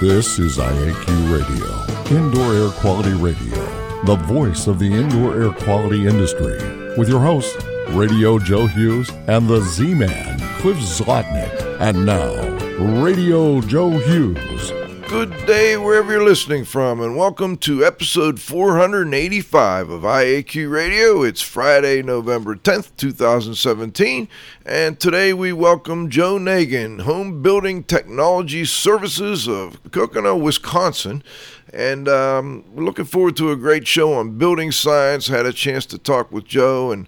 This is IAQ Radio, Indoor Air Quality Radio, the voice of the indoor air quality industry, with your hosts, Radio Joe Hughes and the Z Man, Cliff Zlotnick. And now, Radio Joe Hughes. Good day wherever you're listening from, and welcome to episode 485 of IAQ Radio. It's Friday, November 10th, 2017, and today we welcome Joe Nagin, Home Building Technology Services of Kokona, Wisconsin. And um, we're looking forward to a great show on building science. Had a chance to talk with Joe and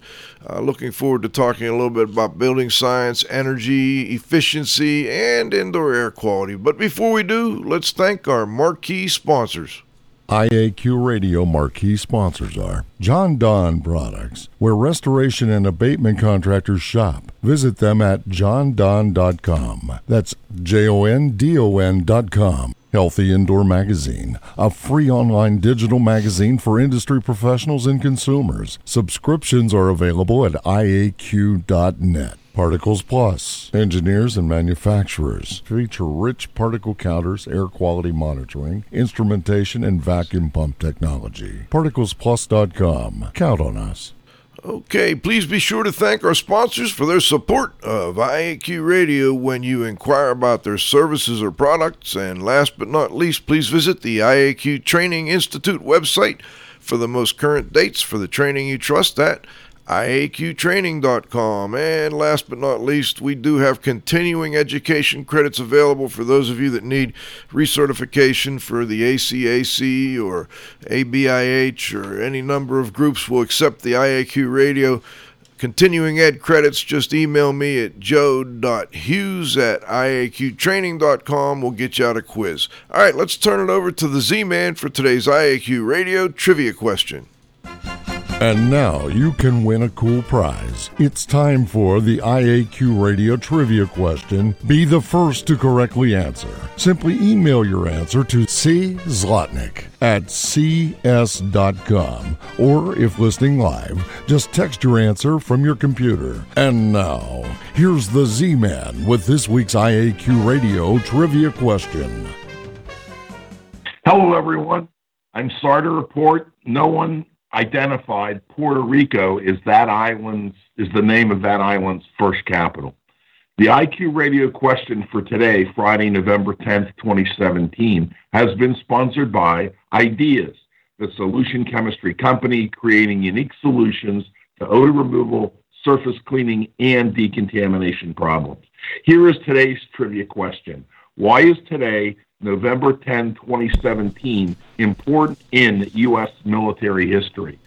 uh, looking forward to talking a little bit about building science, energy, efficiency, and indoor air quality. But before we do, let's thank our marquee sponsors. IAQ Radio marquee sponsors are Jon-Don Products, where restoration and abatement contractors shop. Visit them at jondon.com. That's J O N D O N.com. Healthy Indoor Magazine, a free online digital magazine for industry professionals and consumers. Subscriptions are available at iaq.net. Particles Plus. Engineers and manufacturers feature rich particle counters, air quality monitoring, instrumentation, and vacuum pump technology. ParticlesPlus.com. Count on us. Okay, please be sure to thank our sponsors for their support of IAQ Radio when you inquire about their services or products. And last but not least, please visit the IAQ Training Institute website for the most current dates for the training you trust at IAQtraining.com. And last but not least, we do have continuing education credits available for those of you that need recertification for the ACAC or ABIH or any number of groups will accept the IAQ radio continuing ed credits, just email me at joe.hughes at iaqtraining.com. We'll get you out a quiz. All right, let's turn it over to the Z Man for today's IAQ Radio trivia question. And now you can win a cool prize. It's time for the IAQ Radio Trivia question. Be the first to correctly answer. Simply email your answer to C. Zlotnick at cs.com. Or if listening live, just text your answer from your computer. And now, here's the Z Man with this week's IAQ Radio Trivia question. Hello, everyone. I'm sorry to report no one identified Puerto Rico is that island's is the name of that island's first capital. The IQ radio question for today, Friday, November 10th, 2017, has been sponsored by Ideas, the solution chemistry company creating unique solutions to odor removal, surface cleaning, and decontamination problems. Here is today's trivia question. Why is today November 10, 2017, important in U.S. military history.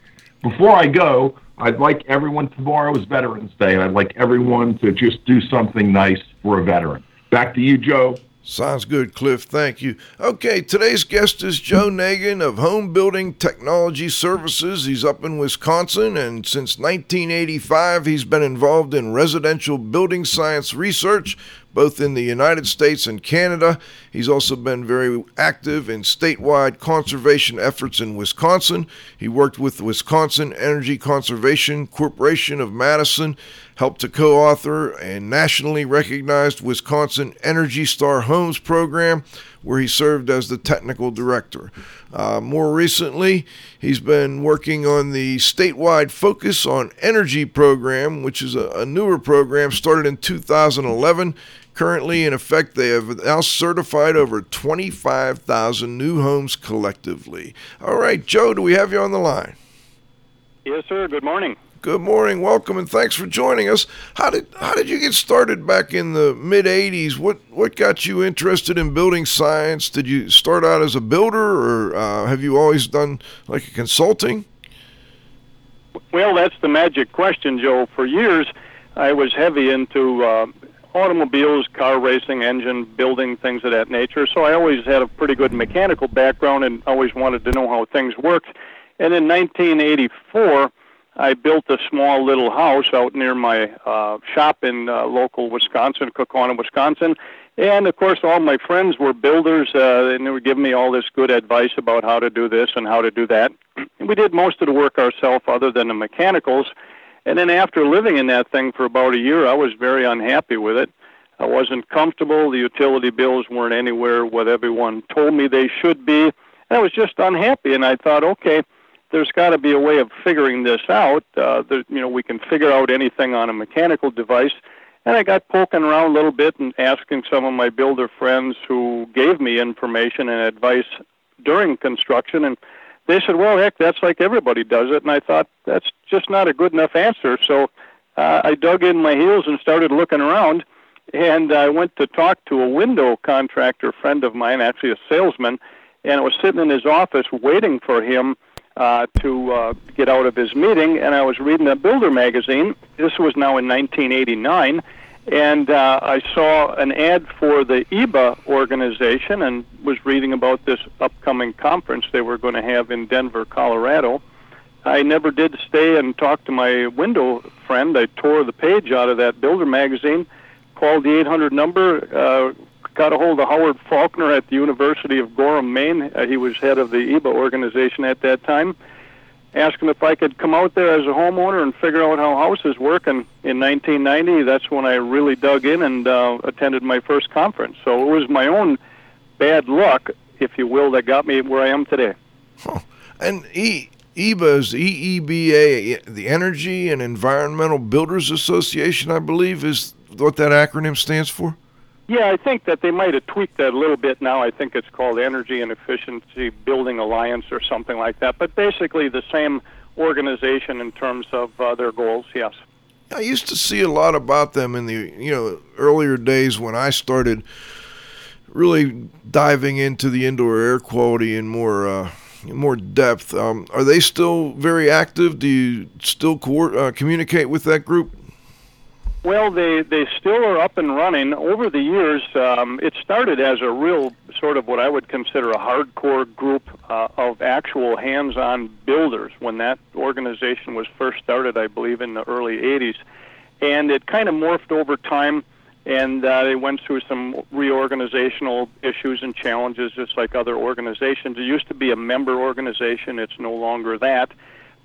Before I go, I'd like everyone, tomorrow is Veterans Day, and I'd like everyone to just do something nice for a veteran. Back to you, Joe. Sounds good, Cliff. Thank you. Okay, today's guest is Joe Nagin of Home Building Technology Services. He's up in Wisconsin, and since 1985, he's been involved in residential building science research both in the United States and Canada. He's also been very active in statewide conservation efforts in Wisconsin. He worked with the Wisconsin Energy Conservation Corporation of Madison, helped to co author a nationally recognized Wisconsin Energy Star Homes program, where he served as the technical director. Uh, more recently, he's been working on the statewide Focus on Energy program, which is a, a newer program started in 2011 Currently in effect, they have now certified over 25,000 new homes collectively. All right, Joe, do we have you on the line? Yes, sir. Good morning. Good morning, welcome, and thanks for joining us. How did how did you get started back in the mid '80s? What what got you interested in building science? Did you start out as a builder, or uh, have you always done like a consulting? Well, that's the magic question, Joe. For years, I was heavy into uh, automobiles, car racing, engine building, things of that nature. So I always had a pretty good mechanical background and always wanted to know how things worked. And in 1984, I built a small little house out near my uh, shop in uh, local Wisconsin, Kokona, Wisconsin. And of course, all my friends were builders, uh, and they were giving me all this good advice about how to do this and how to do that. And we did most of the work ourselves, other than the mechanicals. And then after living in that thing for about a year, I was very unhappy with it. I wasn't comfortable. The utility bills weren't anywhere what everyone told me they should be. And I was just unhappy, and I thought, okay, there's got to be a way of figuring this out. Uh, there, you know, we can figure out anything on a mechanical device. And I got poking around a little bit and asking some of my builder friends who gave me information and advice during construction, and they said, "Well, heck, that's like everybody does it." And I thought that's just not a good enough answer. So uh, I dug in my heels and started looking around. And I went to talk to a window contractor friend of mine, actually a salesman, and I was sitting in his office waiting for him uh, to uh, get out of his meeting, and I was reading a builder magazine. This was now in 1989, and uh, I saw an ad for the EEBA organization and was reading about this upcoming conference they were going to have in Denver, Colorado. I never did stay and talk to my window friend. I tore the page out of that builder magazine, called the 800 number, uh, got a hold of Howard Faulkner at the University of Gorham, Maine. Uh, he was head of the EEBA organization at that time. Asked him if I could come out there as a homeowner and figure out how houses work. And in 1990, that's when I really dug in and uh, attended my first conference. So it was my own bad luck, if you will, that got me where I am today. Huh. And E EBA is EEBA, the Energy and Environmental Builders Association, I believe, is what that acronym stands for. Yeah, I think that they might have tweaked that a little bit now. I think it's called Energy and Efficiency Building Alliance or something like that. But basically, the same organization in terms of uh, their goals. Yes. I used to see a lot about them in the you know earlier days when I started really diving into the indoor air quality in more uh, more depth. Um, are they still very active? Do you still co- uh, communicate with that group? Well, they they still are up and running. Over the years, um, it started as a real sort of what I would consider a hardcore group uh, of actual hands-on builders. When that organization was first started, I believe in the early '80s, and it kind of morphed over time, and uh, they went through some reorganizational issues and challenges, just like other organizations. It used to be a member organization; it's no longer that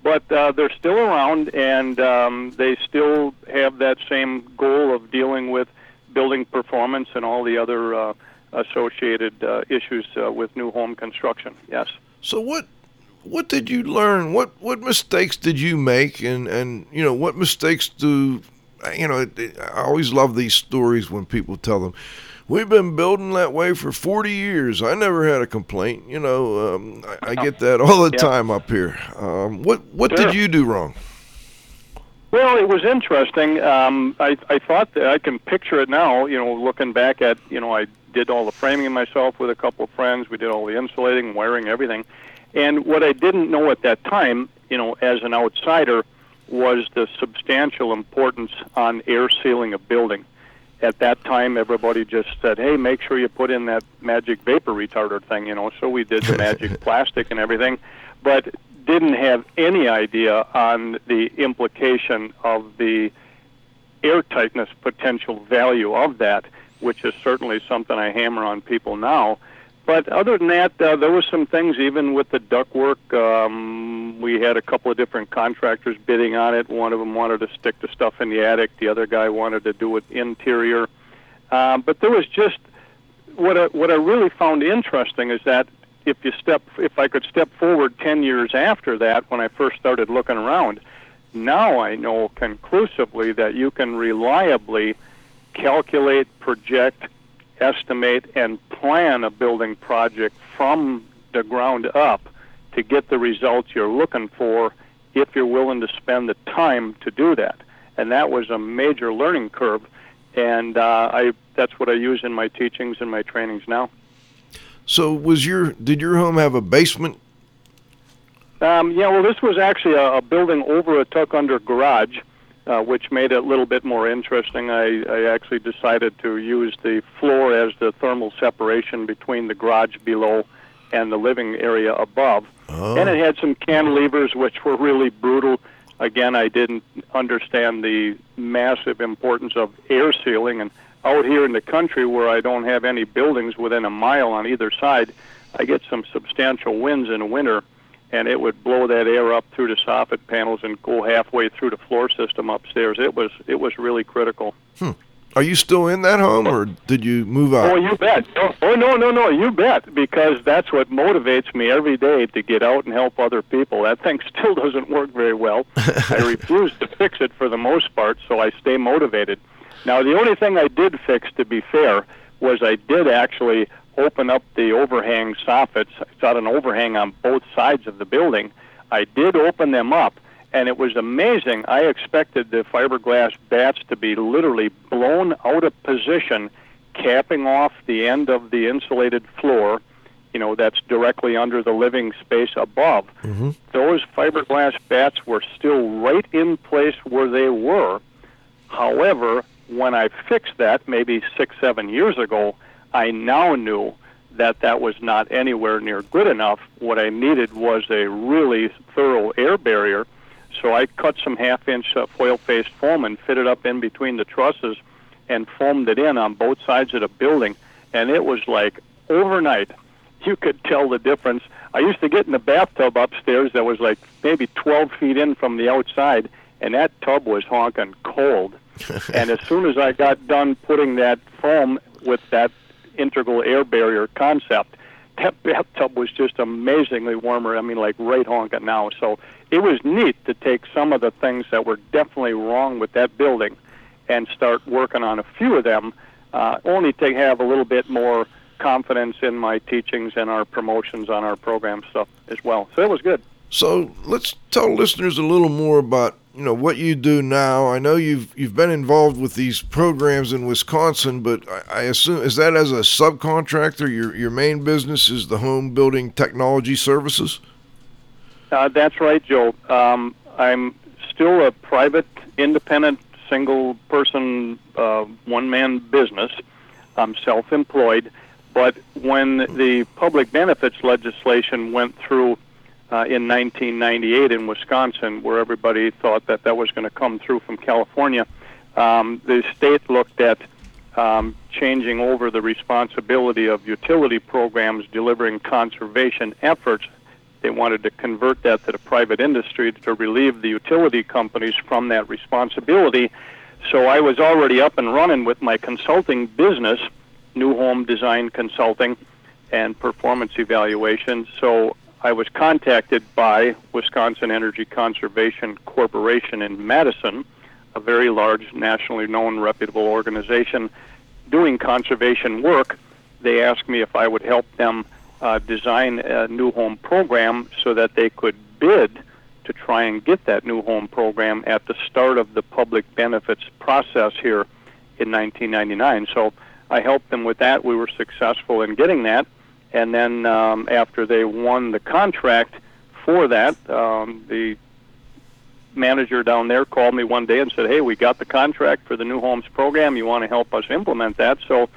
but uh, they're still around and um, they still have that same goal of dealing with building performance and all the other uh, associated uh, issues uh, with new home construction. Yes. So what what did you learn? What what mistakes did you make? And and you know what mistakes do you know? I always love these stories when people tell them we've been building that way for 40 years. I never had a complaint. You know, um, I, I, get that all the time up here. Um, what what sure. did you do wrong? Well, it was interesting. Um, I I thought that I can picture it now. You know, looking back at you know I did all the framing myself with a couple of friends. We did all the insulating, wiring, everything. And what I didn't know at that time, you know, as an outsider, was the substantial importance on air sealing a building at that time everybody just said, "Hey, make sure you put in that magic vapor retarder thing," you know. So we did the magic plastic and everything, but didn't have any idea on the implication of the airtightness potential value of that, which is certainly something I hammer on people now. But other than that, uh, there were some things even with the ductwork. Um, we had a couple of different contractors bidding on it. One of them wanted to stick the stuff in the attic. The other guy wanted to do it interior. Um, but there was just what I, what I really found interesting is that if you step, if I could step forward ten years after that, when I first started looking around, now I know conclusively that you can reliably calculate, project, estimate and plan a building project from the ground up to get the results you're looking for if you're willing to spend the time to do that. And that was a major learning curve, and uh, I that's what I use in my teachings and my trainings now. So, was your did your home have a basement? Um, yeah, well, this was actually a, a building over a tuck under garage uh, which made it a little bit more interesting. I, I actually decided to use the floor as the thermal separation between the garage below and the living area above. Oh. And it had some cantilevers, which were really brutal. Again, I didn't understand the massive importance of air sealing. And out here in the country, where I don't have any buildings within a mile on either side, I get some substantial winds in the winter and it would blow that air up through the soffit panels and go halfway through the floor system upstairs. It was it was really critical. Hmm. Are you still in that home, or did you move out? Oh, you bet. Oh, oh, no, no, no, you bet. Because that's what motivates me every day to get out and help other people. That thing still doesn't work very well. I refuse to fix it for the most part, so I stay motivated. Now, the only thing I did fix, to be fair, was I did actually open up the overhang soffits. It's got an overhang on both sides of the building. I did open them up and it was amazing. I expected the fiberglass batts to be literally blown out of position, capping off the end of the insulated floor, you know, that's directly under the living space above. Mm-hmm. Those fiberglass batts were still right in place where they were. However, when I fixed that, maybe six, seven years ago, I now knew that that was not anywhere near good enough. What I needed was a really thorough air barrier so I cut some half-inch uh, foil-faced foam and fitted up in between the trusses and foamed it in on both sides of the building. And it was like overnight, you could tell the difference. I used to get in the bathtub upstairs that was like maybe 12 feet in from the outside, and that tub was honking cold. and as soon as I got done putting that foam with that integral air barrier concept, that bathtub was just amazingly warmer. I mean, like right honking now. So it was neat to take some of the things that were definitely wrong with that building and start working on a few of them, uh, only to have a little bit more confidence in my teachings and our promotions on our program stuff as well. So it was good. So let's tell listeners a little more about you know what you do now. I know you've you've been involved with these programs in Wisconsin, but I, I assume is that as a subcontractor. Your your main business is the home building technology services. Uh, that's right, Joe. Um, I'm still a private, independent, single person, uh, one man business. I'm self employed. But when the public benefits legislation went through uh, in 1998 in Wisconsin, where everybody thought that that was going to come through from California, um, the state looked at um, changing over the responsibility of utility programs delivering conservation efforts they wanted to convert that to the private industry to relieve the utility companies from that responsibility. So I was already up and running with my consulting business, new home design consulting and performance evaluation. So I was contacted by Wisconsin Energy Conservation Corporation in Madison, a very large, nationally known, reputable organization doing conservation work. They asked me if I would help them uh, design a new home program so that they could bid to try and get that new home program at the start of the public benefits process here in 1999. So I helped them with that. We were successful in getting that. And then um, after they won the contract for that, um, the manager down there called me one day and said, "Hey, we got the contract for the new homes program. You want to help us implement that?" So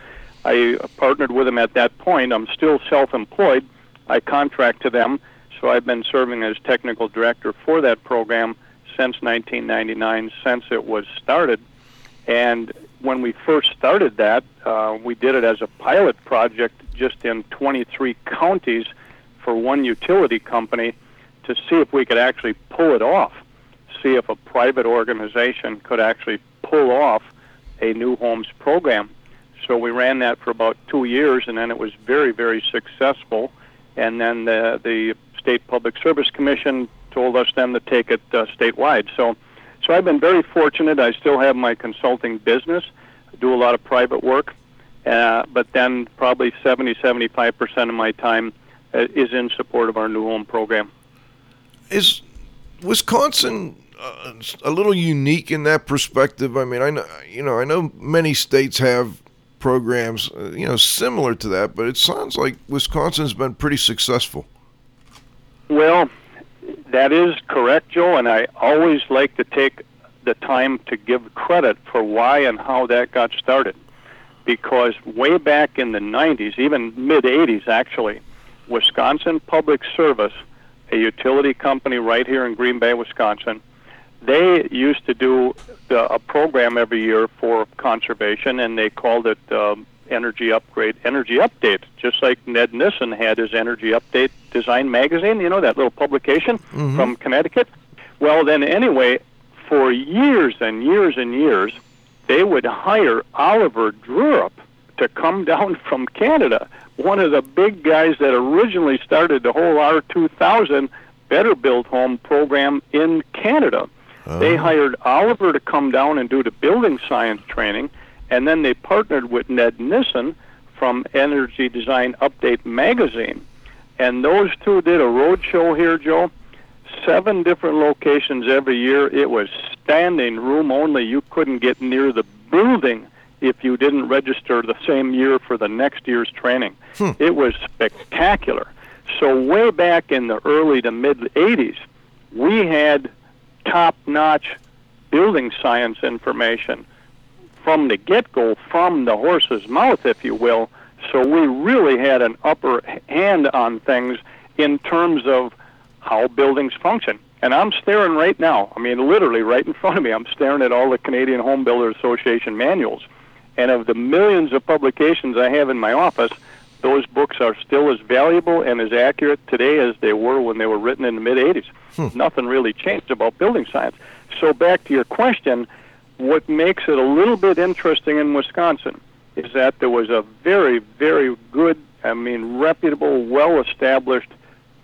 I partnered with them at that point. I'm still self-employed. I contract to them, so I've been serving as technical director for that program since 1999, since it was started. And when we first started that, uh, we did it as a pilot project just in 23 counties for one utility company to see if we could actually pull it off, see if a private organization could actually pull off a new homes program. So we ran that for about two years, and then it was very, very successful. And then the, the State Public Service Commission told us then to take it uh, statewide. So, so I've been very fortunate. I still have my consulting business, I do a lot of private work, uh, but then probably 70, 75 percent of my time uh, is in support of our new home program. Is Wisconsin uh, a little unique in that perspective? I mean, I know you know I know many states have programs, uh, you know, similar to that, but it sounds like Wisconsin's been pretty successful. Well, that is correct, Joe, and I always like to take the time to give credit for why and how that got started. Because way back in the 90s, even mid 80s actually, Wisconsin Public Service, a utility company right here in Green Bay, Wisconsin, they used to do the, a program every year for conservation, and they called it um, Energy Upgrade, Energy Update, just like Ned Nisson had his Energy Update Design magazine. You know that little publication Mhm. from Connecticut. Well, then anyway, for years and years and years, they would hire Oliver Drerup to come down from Canada, one of the big guys that originally started the whole R2000 Better Built Home program in Canada. They hired Oliver to come down and do the building science training, and then they partnered with Ned Nisson from Energy Design Update magazine. And those two did a road show here, Joe. Seven different locations every year. It was standing room only. You couldn't get near the building if you didn't register the same year for the next year's training. Hmm. It was spectacular. So way back in the early to mid 80s, we had top-notch building science information from the get-go, from the horse's mouth, if you will. So we really had an upper hand on things in terms of how buildings function. And I'm staring right now. I mean, literally right in front of me. I'm staring at all the Canadian Home Builder Association manuals. And of the millions of publications I have in my office, those books are still as valuable and as accurate today as they were when they were written in the mid 80s. Hmm. Nothing really changed about building science. So, back to your question, what makes it a little bit interesting in Wisconsin is that there was a very, very good, I mean, reputable, well established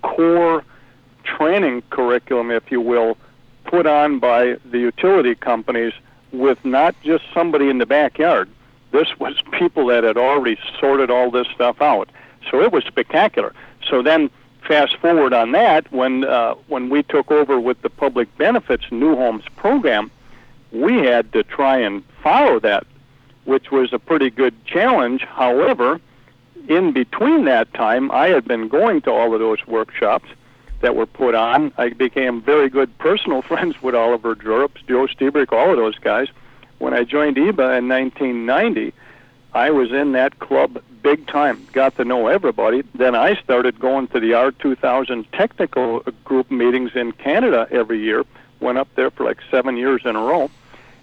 core training curriculum, if you will, put on by the utility companies with not just somebody in the backyard. This was people that had already sorted all this stuff out. So it was spectacular. So then, fast forward on that, when uh, when we took over with the public benefits new homes program, we had to try and follow that, which was a pretty good challenge. However, in between that time, I had been going to all of those workshops that were put on. I became very good personal friends with Oliver Drerup, Joe Lstiburek, all of those guys. When I joined EEBA in 1990, I was in that club big time, got to know everybody. Then I started going to the R2000 technical group meetings in Canada every year, went up there for like seven years in a row.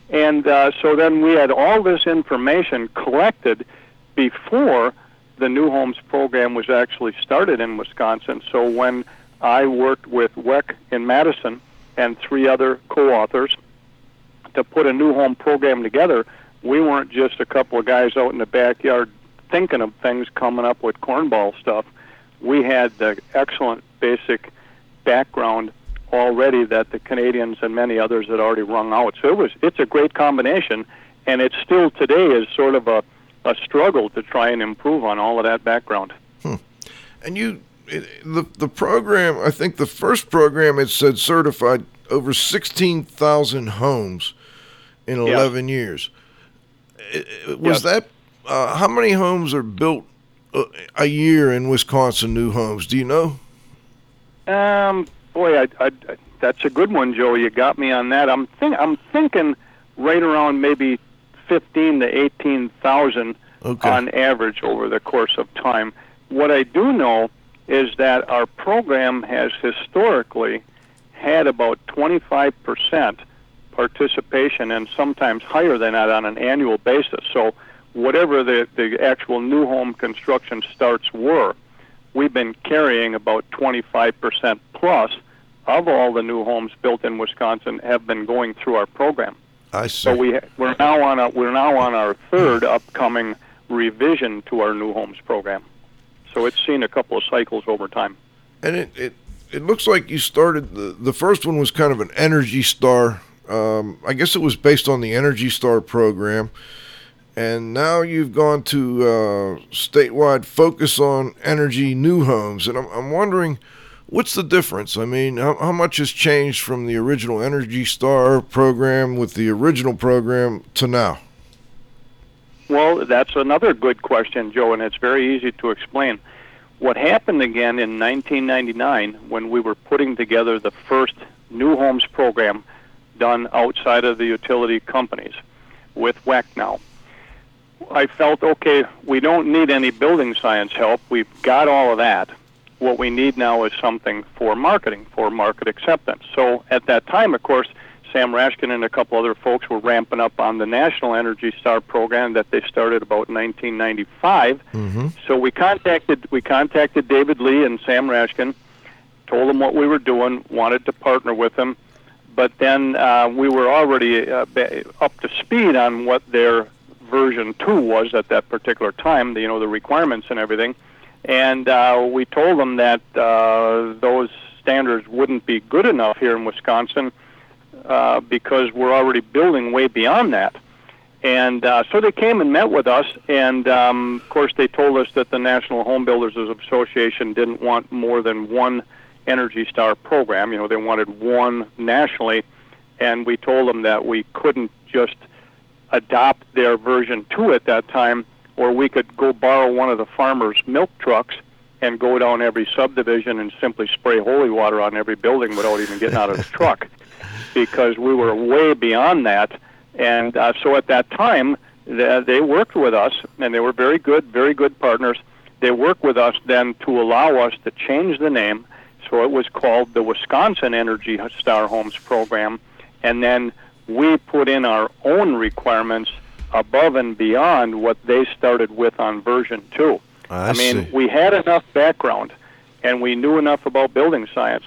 And uh, so then we had all this information collected before the New Homes program was actually started in Wisconsin. So when I worked with WEC in Madison and three other co-authors to put a new home program together, we weren't just a couple of guys out in the backyard thinking of things, coming up with cornball stuff. We had the excellent basic background already that the Canadians and many others had already wrung out. So it was it's a great combination, and it still today is sort of a a struggle to try and improve on all of that background. And you, it, the the program, I think the first program it said certified over sixteen thousand homes in Yeah. eleven years. Was Yeah. that uh, how many homes are built uh, a year in Wisconsin? New homes? Do you know? Um, boy, I, I, that's a good one, Joe. You got me on that. I'm think I'm thinking right around maybe fifteen to eighteen thousand Okay. on average over the course of time. What I do know is that our program has historically had about 25% participation and sometimes higher than that on an annual basis. So whatever the, the actual new home construction starts were, we've been carrying about 25% plus of all the new homes built in Wisconsin have been going through our program. I see. So we we're now on a we're now on our third upcoming revision to our new homes program. So it's seen a couple of cycles over time. And it, it it looks like you started the the first one was kind of an Energy Star. Um, I guess it was based on the Energy Star program, and now you've gone to uh, statewide focus on energy new homes. And I'm I'm wondering. What's the difference? I mean, how, how much has changed from the original Energy Star program with the original program to now? Well, that's another good question, Joe, and it's very easy to explain. What happened again in 1999 when we were putting together the first new homes program done outside of the utility companies with WEC now? I felt, okay, we don't need any building science help. We've got all of that. What we need now is something for marketing, for market acceptance. So at that time, of course, Sam Rashkin and a couple other folks were ramping up on the National Energy Star program that they started about 1995. Mm-hmm. So we contacted we contacted David Lee and Sam Rashkin, told them what we were doing, wanted to partner with them, but then uh, we were already uh, up to speed on what their version two was at that particular time. You know the requirements and everything, and uh, we told them that uh, those standards wouldn't be good enough here in Wisconsin uh, because we're already building way beyond that. And uh, so they came and met with us, and um, of course they told us that the National Home Builders Association didn't want more than one Energy Star program. You know, they wanted one nationally, and we told them that we couldn't just adopt their version two at that time, or we could go borrow one of the farmers' milk trucks and go down every subdivision and simply spray holy water on every building without even getting out of the truck, because we were way beyond that. And uh, so at that time, they worked with us, and they were very good, very good partners. They worked with us then to allow us to change the name so it was called the Wisconsin Energy Star Homes Program. And then we put in our own requirements above and beyond what they started with on version 2. I, I mean, see. we had enough background and we knew enough about building science.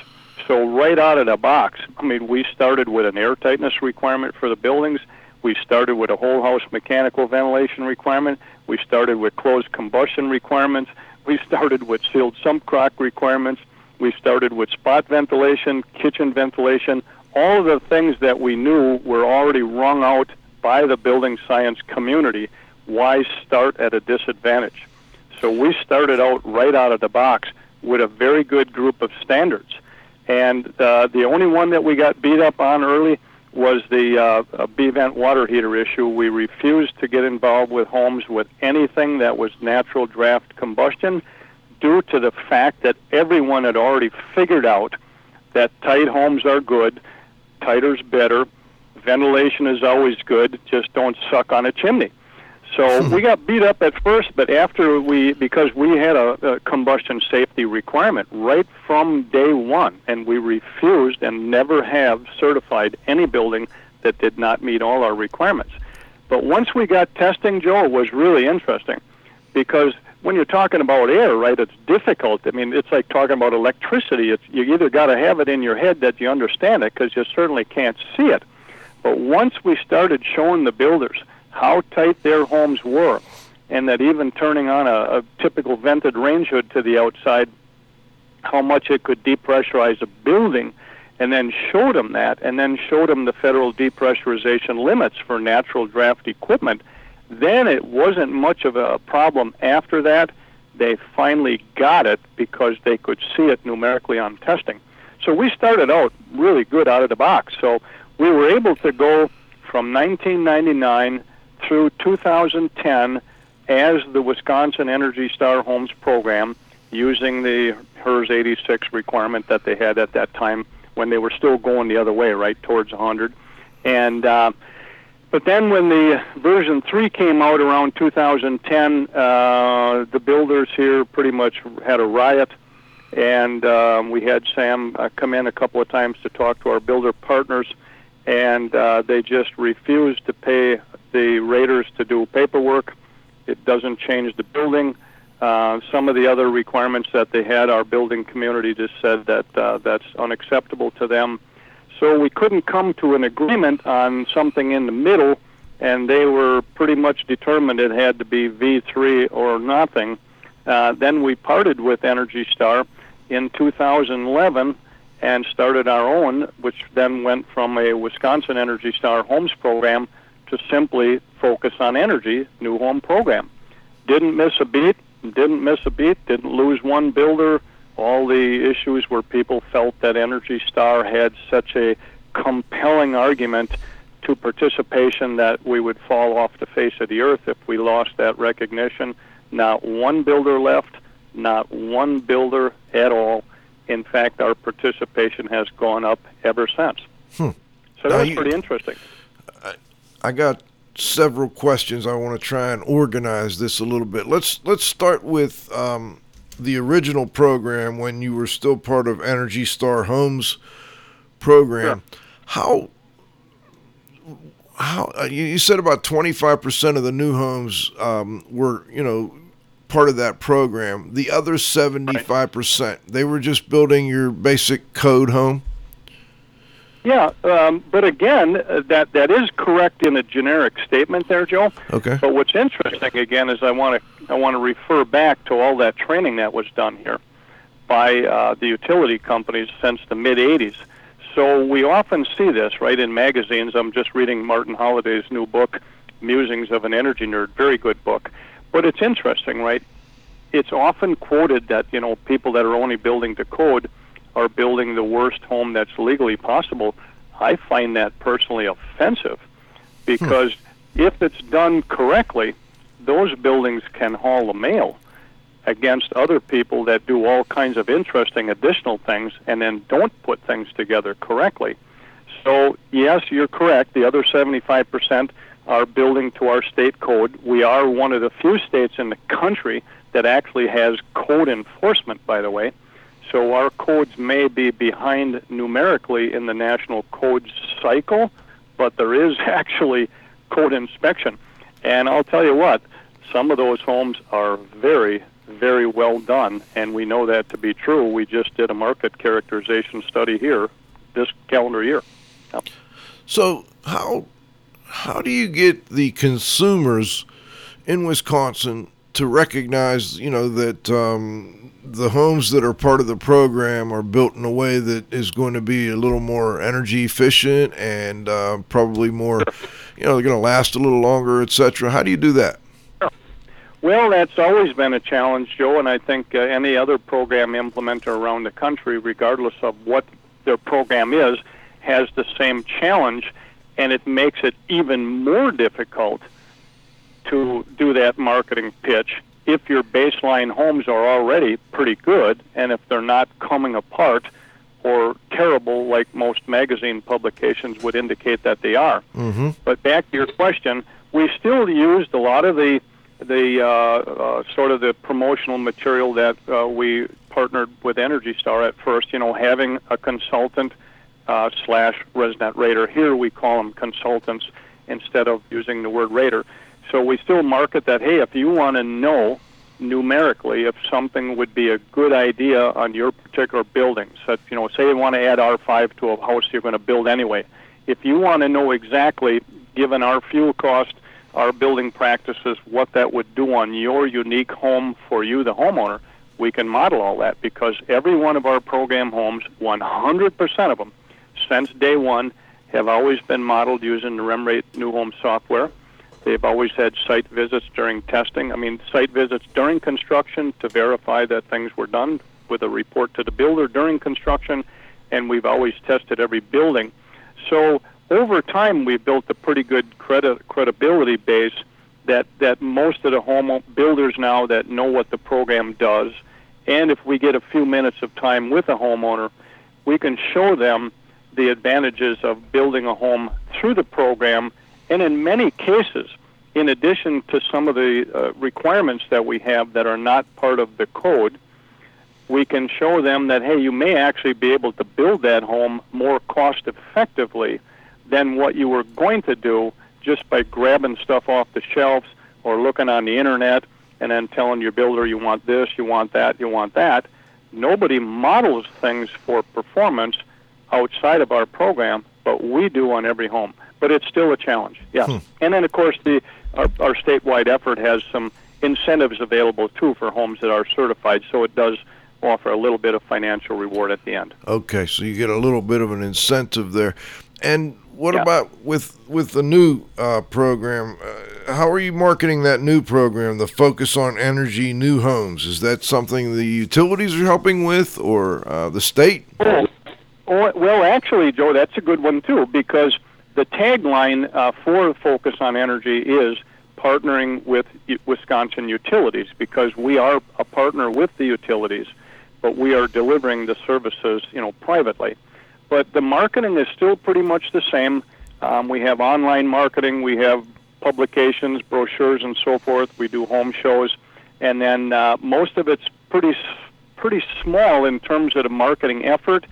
So, right out of the box, I mean, we started with an air tightness requirement for the buildings. We started with a whole house mechanical ventilation requirement. We started with closed combustion requirements. We started with sealed sump crock requirements. We started with spot ventilation, kitchen ventilation, all of the things that we knew were already wrung out by the building science community. Why start at a disadvantage? So we started out right out of the box with a very good group of standards. And uh, the only one that we got beat up on early was the uh, B vent water heater issue. We refused to get involved with homes with anything that was natural draft combustion due to the fact that everyone had already figured out that tight homes are good, tighter's better, ventilation is always good, just don't suck on a chimney. So we got beat up at first, but after we, because we had a, a combustion safety requirement right from day one, and we refused and never have certified any building that did not meet all our requirements. But once we got testing, Joe, it was really interesting because when you're talking about air, right, it's difficult. I mean, it's like talking about electricity. It's, you either got to have it in your head that you understand it because you certainly can't see it. But once we started showing the builders how tight their homes were, and that even turning on a, a typical vented range hood to the outside, how much it could depressurize a building, and then showed them that, and then showed them the federal depressurization limits for natural draft equipment then it wasn't much of a problem after that. They finally got it because they could see it numerically on testing. So we started out really good out of the box. So we were able to go from 1999 through 2010 as the Wisconsin Energy Star Homes program using the HERS 86 requirement that they had at that time when they were still going the other way, right, towards 100. And uh, but then when the version 3 came out around 2010, uh, the builders here pretty much had a riot. And um, we had Sam uh, come in a couple of times to talk to our builder partners, and uh, they just refused to pay the raters to do paperwork. It doesn't change the building. Uh, some of the other requirements that they had, our building community just said that uh, that's unacceptable to them so we couldn't come to an agreement on something in the middle, and they were pretty much determined it had to be V3 or nothing. Uh, then we parted with Energy Star in 2011 and started our own, which then went from a Wisconsin Energy Star Homes program to simply focus on energy, new home program. Didn't miss a beat, didn't miss a beat, didn't lose one builder, all the issues where people felt that Energy Star had such a compelling argument to participation that we would fall off the face of the earth if we lost that recognition. Not one builder left, not one builder at all. In fact, our participation has gone up ever since. Hmm. So that's you, pretty interesting. I, I got several questions. I want to try and organize this a little bit. Let's let's start with um, the original program when you were still part of Energy Star Homes program. Sure. How how uh, you, said about 25% of the new homes um, were, you know, part of that program. The other 75%, right. they were just building your basic code home? Yeah, um, but again, uh, that that is correct in a generic statement there, Joe. Okay. But what's interesting again is I want to I want to refer back to all that training that was done here by uh, the utility companies since the mid '80s. So we often see this right in magazines. I'm just reading Martin Holladay's new book, Musings of an Energy Nerd. Very good book. But it's interesting, right? It's often quoted that you know people that are only building to code are building the worst home that's legally possible. I find that personally offensive because hmm. if it's done correctly, those buildings can haul the mail against other people that do all kinds of interesting additional things and then don't put things together correctly. So, yes, you're correct. The other 75% are building to our state code. We are one of the few states in the country that actually has code enforcement, by the way. So our codes may be behind numerically in the national code cycle, but there is actually code inspection. And I'll tell you what, some of those homes are very, very well done, and we know that to be true. We just did a market characterization study here this calendar year. Yep. So how how do you get the consumers in Wisconsin to recognize, you know, that um, the homes that are part of the program are built in a way that is going to be a little more energy efficient and uh, probably more, you know, they're going to last a little longer, etc. How do you do that? Well, that's always been a challenge, Joe, and I think uh, any other program implementer around the country, regardless of what their program is, has the same challenge, and it makes it even more difficult to do that marketing pitch if your baseline homes are already pretty good and if they're not coming apart or terrible like most magazine publications would indicate that they are. Mm-hmm. But back to your question, we still used a lot of the the uh, uh, sort of the promotional material that uh, we partnered with Energy Star at first. You know, having a consultant uh, slash resident Rater. Here we call them consultants instead of using the word Rater. So we still market that, hey, if you want to know numerically if something would be a good idea on your particular building, such, you know, say you want to add R5 to a house you're going to build anyway. If you want to know exactly, given our fuel cost, our building practices, what that would do on your unique home for you, the homeowner, we can model all that because every one of our program homes, 100% of them, since day one, have always been modeled using the REMRate new home software. They've always had site visits during testing. I mean, site visits during construction to verify that things were done with a report to the builder during construction, and we've always tested every building. So over time, we've built a pretty good credit, credibility base that, that most of the home builders now that know what the program does, and if we get a few minutes of time with a homeowner, we can show them the advantages of building a home through the program and in many cases, in addition to some of the uh, requirements that we have that are not part of the code, we can show them that, hey, you may actually be able to build that home more cost effectively than what you were going to do just by grabbing stuff off the shelves or looking on the internet and then telling your builder you want this, you want that, you want that. Nobody models things for performance outside of our program, but we do on every home but it's still a challenge. Yeah, hmm. and then of course the our, our statewide effort has some incentives available too for homes that are certified, so it does offer a little bit of financial reward at the end. Okay, so you get a little bit of an incentive there, and what yeah. about with with the new uh, program? Uh, how are you marketing that new program? The focus on energy new homes is that something the utilities are helping with, or uh, the state? Oh, well, actually, Joe, that's a good one too because the tagline uh, for Focus on Energy is partnering with Wisconsin utilities because we are a partner with the utilities, but we are delivering the services, you know, privately. But the marketing is still pretty much the same. Um, we have online marketing, we have publications, brochures, and so forth. We do home shows, and then uh, most of it's pretty pretty small in terms of the marketing effort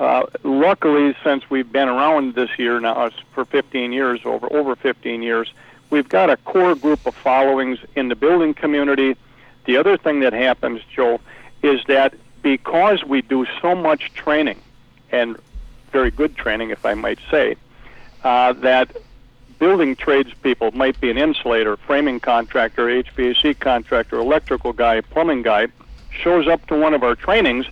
uh, luckily, since we've been around this year now for 15 years, over over 15 years, we've got a core group of followings in the building community. The other thing that happens, Joe, is that because we do so much training and very good training, if I might say, uh, that building tradespeople might be an insulator, framing contractor, HVAC contractor, electrical guy, plumbing guy, shows up to one of our trainings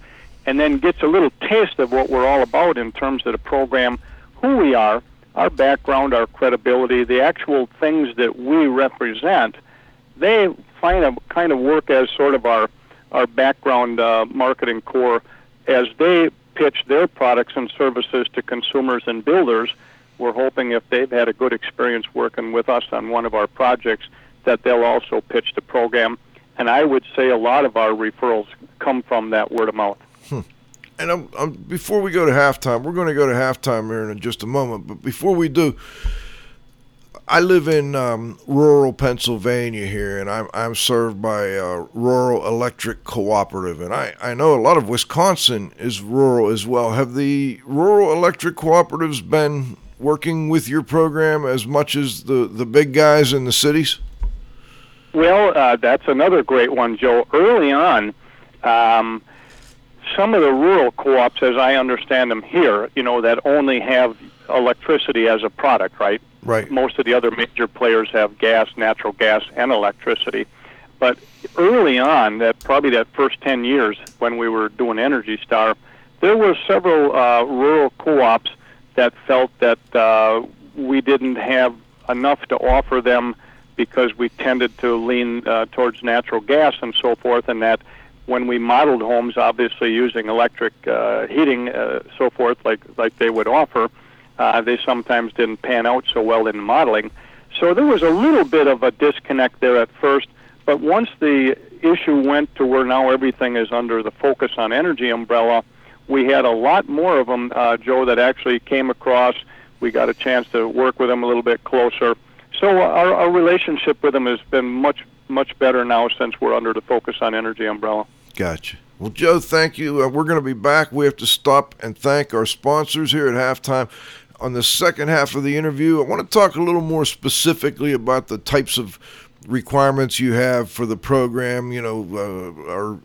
and then gets a little taste of what we're all about in terms of the program, who we are, our background, our credibility, the actual things that we represent. They find a kind of work as sort of our our background uh, marketing core as they pitch their products and services to consumers and builders we're hoping if they've had a good experience working with us on one of our projects, that they'll also pitch the program. And I would say a lot of our referrals come from that word of mouth. And I'm, I'm, before we go to halftime, we're going to go to halftime here in just a moment. But before we do, I live in um, rural Pennsylvania here, and I'm, I'm served by Rural Electric Cooperative. And I, I know a lot of Wisconsin is rural as well. Have the rural electric cooperatives been working with your program as much as the, the big guys in the cities? Well, uh, that's another great one, Joe. Early on, um, some of the rural co-ops, as I understand them here, you know, that only have electricity as a product, right? Right. Most of the other major players have gas, natural gas, and electricity. But early on, that probably that first 10 years when we were doing Energy Star, there were several uh, rural co-ops that felt that uh, we didn't have enough to offer them because we tended to lean uh, towards natural gas and so forth, and that when we modeled homes, obviously using electric uh, heating, uh, so forth, like like they would offer, uh, they sometimes didn't pan out so well in modeling. So there was a little bit of a disconnect there at first, but once the issue went to where now everything is under the focus on energy umbrella, we had a lot more of them, uh, Joe, that actually came across. We got a chance to work with them a little bit closer. So our, our relationship with them has been much, much better now since we're under the Focus on Energy umbrella. Gotcha. Well, Joe, thank you. Uh, we're going to be back. We have to stop and thank our sponsors here at halftime. On the second half of the interview, I want to talk a little more specifically about the types of requirements you have for the program. You know, uh, our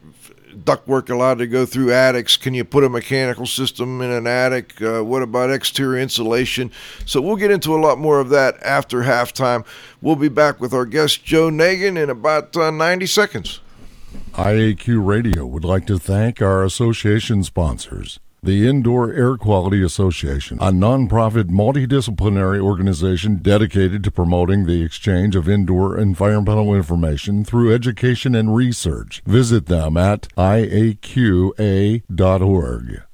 ductwork allowed to go through attics? Can you put a mechanical system in an attic? Uh, what about exterior insulation? So we'll get into a lot more of that after halftime. We'll be back with our guest Joe Nagin in about uh, 90 seconds. IAQ Radio would like to thank our association sponsors. The Indoor Air Quality Association, a nonprofit multidisciplinary organization dedicated to promoting the exchange of indoor environmental information through education and research. Visit them at iaqa.org.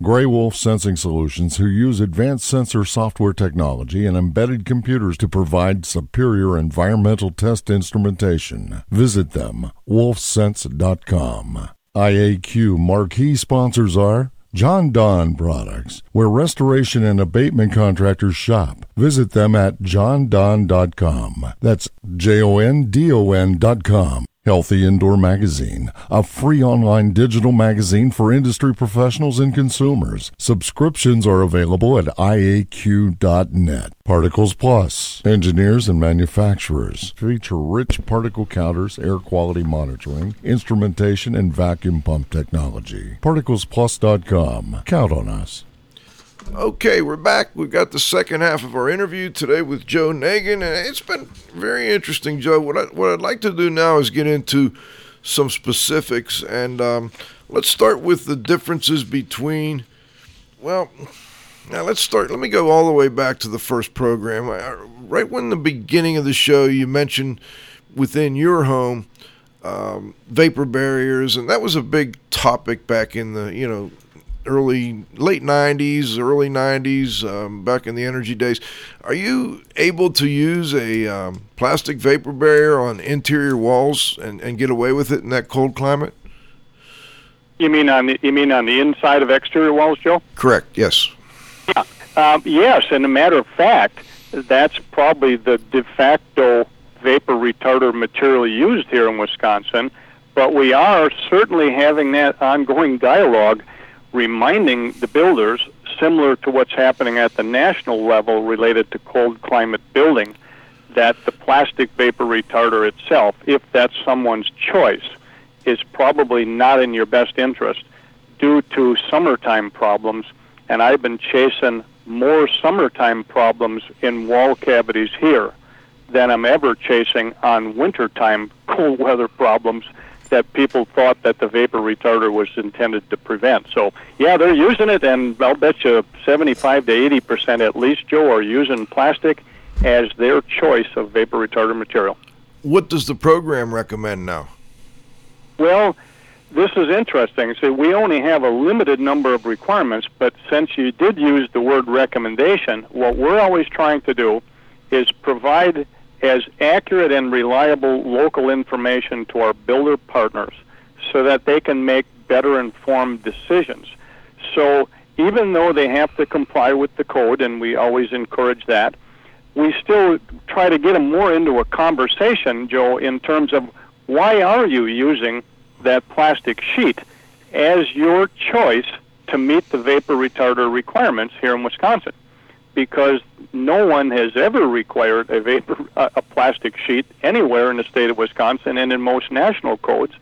Gray Wolf Sensing Solutions, who use advanced sensor software technology and embedded computers to provide superior environmental test instrumentation. Visit them, wolfsense.com. IAQ marquee sponsors are Jon-Don Products, where restoration and abatement contractors shop. Visit them at jondon.com. That's J O N D O N.com. Healthy Indoor Magazine, a free online digital magazine for industry professionals and consumers. Subscriptions are available at iaq.net. Particles Plus, engineers and manufacturers feature rich particle counters, air quality monitoring, instrumentation, and vacuum pump technology. ParticlesPlus.com. Count on us. Okay, we're back. We've got the second half of our interview today with Joe Nagin, and it's been very interesting, Joe. What I, what I'd like to do now is get into some specifics, and um, let's start with the differences between. Well, now let's start. Let me go all the way back to the first program. Right when the beginning of the show, you mentioned within your home um, vapor barriers, and that was a big topic back in the you know early late 90s early 90s um, back in the energy days. Are you able to use a um, plastic vapor barrier on interior walls and, and get away with it in that cold climate? You mean on the, you mean on the inside of exterior walls joe? Correct yes. Yeah. Um, yes and a matter of fact that's probably the de facto vapor retarder material used here in wisconsin but we are certainly having that ongoing dialogue reminding the builders, similar to what's happening at the national level related to cold climate building, that the plastic vapor retarder itself, if that's someone's choice, is probably not in your best interest due to summertime problems. And I've been chasing more summertime problems in wall cavities here than I'm ever chasing on wintertime cold weather problems that people thought that the vapor retarder was intended to prevent. So, yeah, they're using it, and I'll bet you 75 to 80 percent at least, Joe, are using plastic as their choice of vapor retarder material. What does the program recommend now? Well, this is interesting. See, we only have a limited number of requirements, but since you did use the word recommendation, what we're always trying to do is provide as accurate and reliable local information to our builder partners so that they can make better informed decisions. So even though they have to comply with the code, and we always encourage that, we still try to get them more into a conversation, Joe, in terms of why are you using that plastic sheet as your choice to meet the vapor retarder requirements here in Wisconsin? Because no one has ever required a vapor a plastic sheet anywhere in the state of Wisconsin and in most national codes.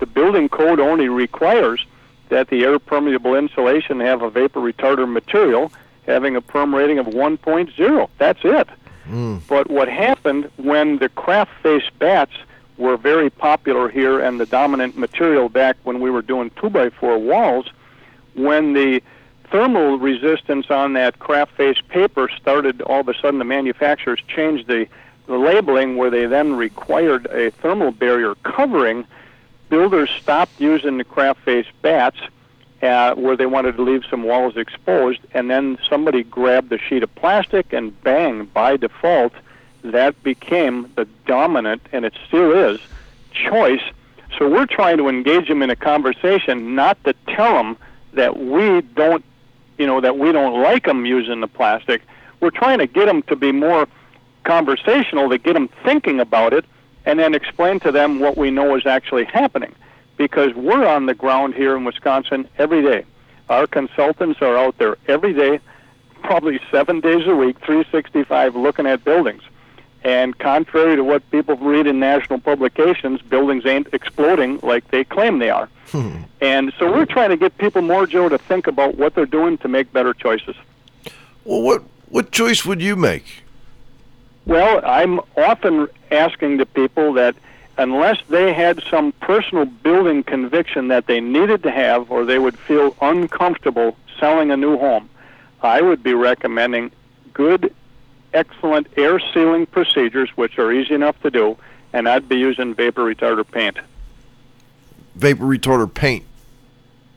The building code only requires that the air permeable insulation have a vapor retarder material having a perm rating of 1.0. That's it. Mm. But what happened when the kraft face batts were very popular here and the dominant material back when we were doing 2 by 4 walls, when the thermal resistance on that kraft face paper started all of a sudden the manufacturers changed the, the labeling where they then required a thermal barrier covering builders stopped using the kraft face batts uh, where they wanted to leave some walls exposed, and then somebody grabbed a sheet of plastic, and bang, by default, that became the dominant, and it still is, choice. So we're trying to engage them in a conversation, not to tell them that we don't, you know, that we don't like them using the plastic. We're trying to get them to be more conversational, to get them thinking about it, and then explain to them what we know is actually happening because we're on the ground here in Wisconsin every day. Our consultants are out there every day, probably seven days a week, 365, looking at buildings. And contrary to what people read in national publications, buildings ain't exploding like they claim they are. Hmm. And so we're trying to get people more, Joe, to think about what they're doing to make better choices. Well, what what choice would you make? Well, I'm often asking the people that unless they had some personal building conviction that they needed to have or they would feel uncomfortable selling a new home, I would be recommending good, excellent air sealing procedures, which are easy enough to do, and I'd be using vapor retarder paint. Vapor retarder paint?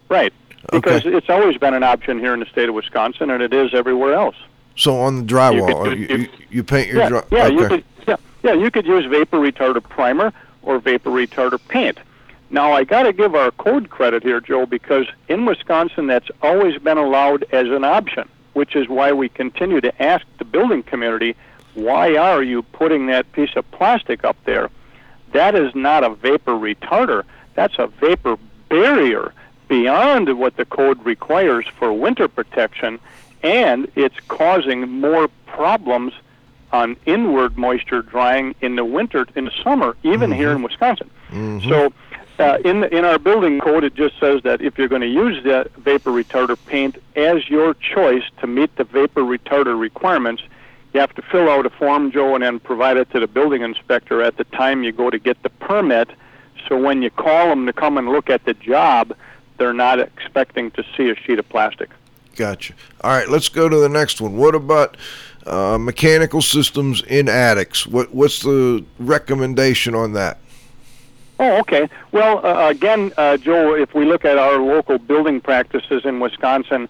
Right. Because okay. it's always been an option here in the state of Wisconsin, and it is everywhere else. So on the drywall, you, could, you, you, you paint your yeah, drywall? Yeah, okay. you could, yeah, yeah, you could use vapor retarder primer or vapor retarder paint. Now, I got to give our code credit here, Joe, because in Wisconsin that's always been allowed as an option, which is why we continue to ask the building community, why are you putting that piece of plastic up there? That is not a vapor retarder, that's a vapor barrier beyond what the code requires for winter protection, and it's causing more problems on inward moisture drying in the winter, in the summer, even mm-hmm. here in Wisconsin. Mm-hmm. So, uh, in in our building code, it just says that if you're going to use the vapor retarder paint as your choice to meet the vapor retarder requirements, you have to fill out a form, Joe, and then provide it to the building inspector at the time you go to get the permit. So when you call them to come and look at the job, they're not expecting to see a sheet of plastic. Gotcha. All right, let's go to the next one. What about uh, mechanical systems in attics. What what's the recommendation on that? Oh, okay. Well, uh, again, uh, Joe, if we look at our local building practices in Wisconsin,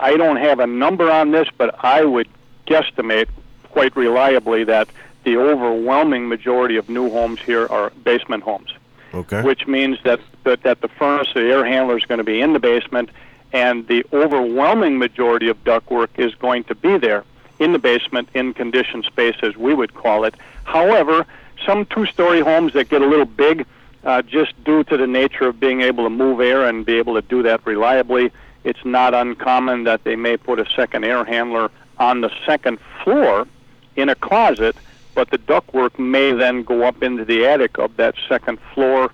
I don't have a number on this, but I would guesstimate quite reliably that the overwhelming majority of new homes here are basement homes. Okay. Which means that, that, that the furnace, the air handler is going to be in the basement, and the overwhelming majority of ductwork is going to be there in the basement in conditioned space, as we would call it. However, some two story homes that get a little big, uh, just due to the nature of being able to move air and be able to do that reliably, it's not uncommon that they may put a second air handler on the second floor in a closet, but the ductwork may then go up into the attic of that second floor.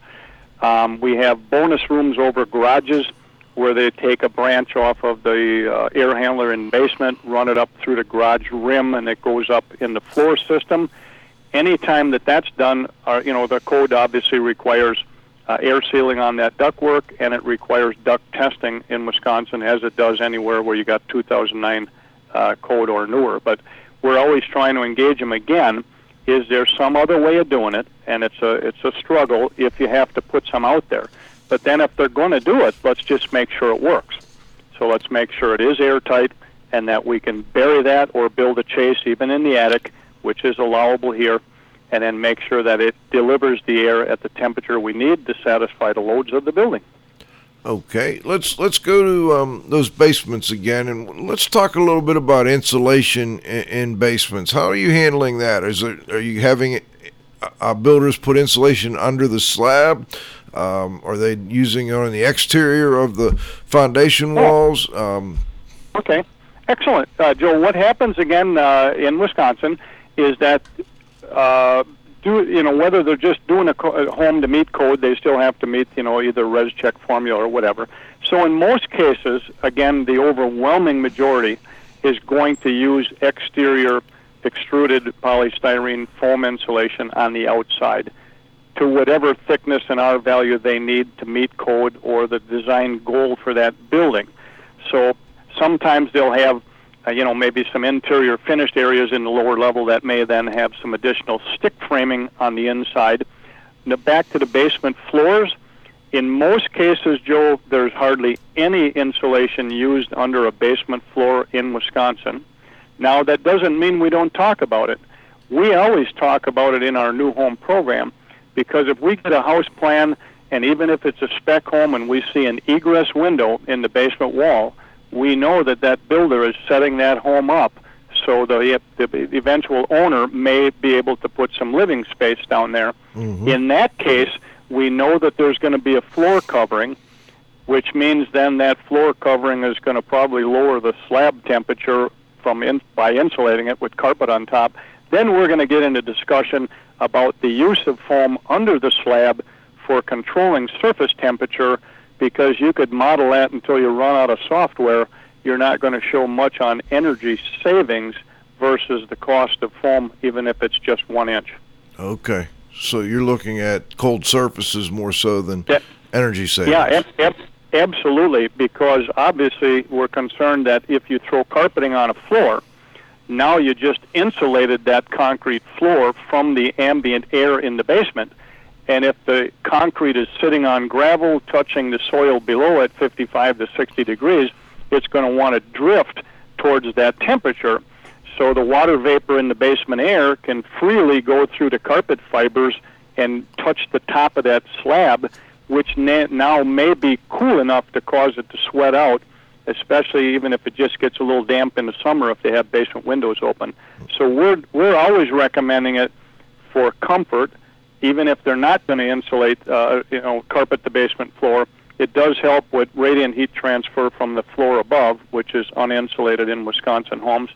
Um, we have bonus rooms over garages where they take a branch off of the uh, air handler in basement, run it up through the garage rim, and it goes up in the floor system. Anytime that that's done, uh, you know, the code obviously requires uh, air sealing on that ductwork, and it requires duct testing in Wisconsin, as it does anywhere where you got 2009 uh, code or newer. But we're always trying to engage them again. Is there some other way of doing it? And it's a it's a struggle if you have to put some out there. But then if they're going to do it, let's just make sure it works. So let's make sure it is airtight and that we can bury that or build a chase even in the attic, which is allowable here, and then make sure that it delivers the air at the temperature we need to satisfy the loads of the building. Okay, let's let's go to um, those basements again, and let's talk a little bit about insulation in, in basements. How are you handling that? Is it are you having uh, builders put insulation under the slab? Um, are they using it on the exterior of the foundation walls? Um, okay, excellent, uh, Joe. What happens again uh, in Wisconsin is that uh, do you know whether they're just doing a, co- a home to meet code, they still have to meet you know either REScheck formula or whatever. So in most cases, again, the overwhelming majority is going to use exterior extruded polystyrene foam insulation on the outside to whatever thickness and R value they need to meet code or the design goal for that building. So sometimes they'll have uh, you know, maybe some interior finished areas in the lower level that may then have some additional stick framing on the inside. Now back to the basement floors. In most cases, Joe, there's hardly any insulation used under a basement floor in Wisconsin. Now, that doesn't mean we don't talk about it. We always talk about it in our new home program because if we get a house plan and even if it's a spec home and we see an egress window in the basement wall, we know that that builder is setting that home up so the, the eventual owner may be able to put some living space down there. Mm-hmm. In that case, we know that there's going to be a floor covering, which means then that floor covering is going to probably lower the slab temperature from in, by insulating it with carpet on top. Then we're going to get into discussion about the use of foam under the slab for controlling surface temperature because you could model that until you run out of software. You're not going to show much on energy savings versus the cost of foam, even if it's just one inch. Okay. So you're looking at cold surfaces more so than yeah. energy savings. Yeah, ab- ab- absolutely. Because obviously we're concerned that if you throw carpeting on a floor, now you just insulated that concrete floor from the ambient air in the basement. And if the concrete is sitting on gravel, touching the soil below at 55 to 60 degrees, it's going to want to drift towards that temperature. So the water vapor in the basement air can freely go through the carpet fibers and touch the top of that slab, which na- now may be cool enough to cause it to sweat out, especially even if it just gets a little damp in the summer if they have basement windows open. So we're we're always recommending it for comfort even if they're not going to insulate, uh, you know, carpet the basement floor, it does help with radiant heat transfer from the floor above, which is uninsulated in Wisconsin homes.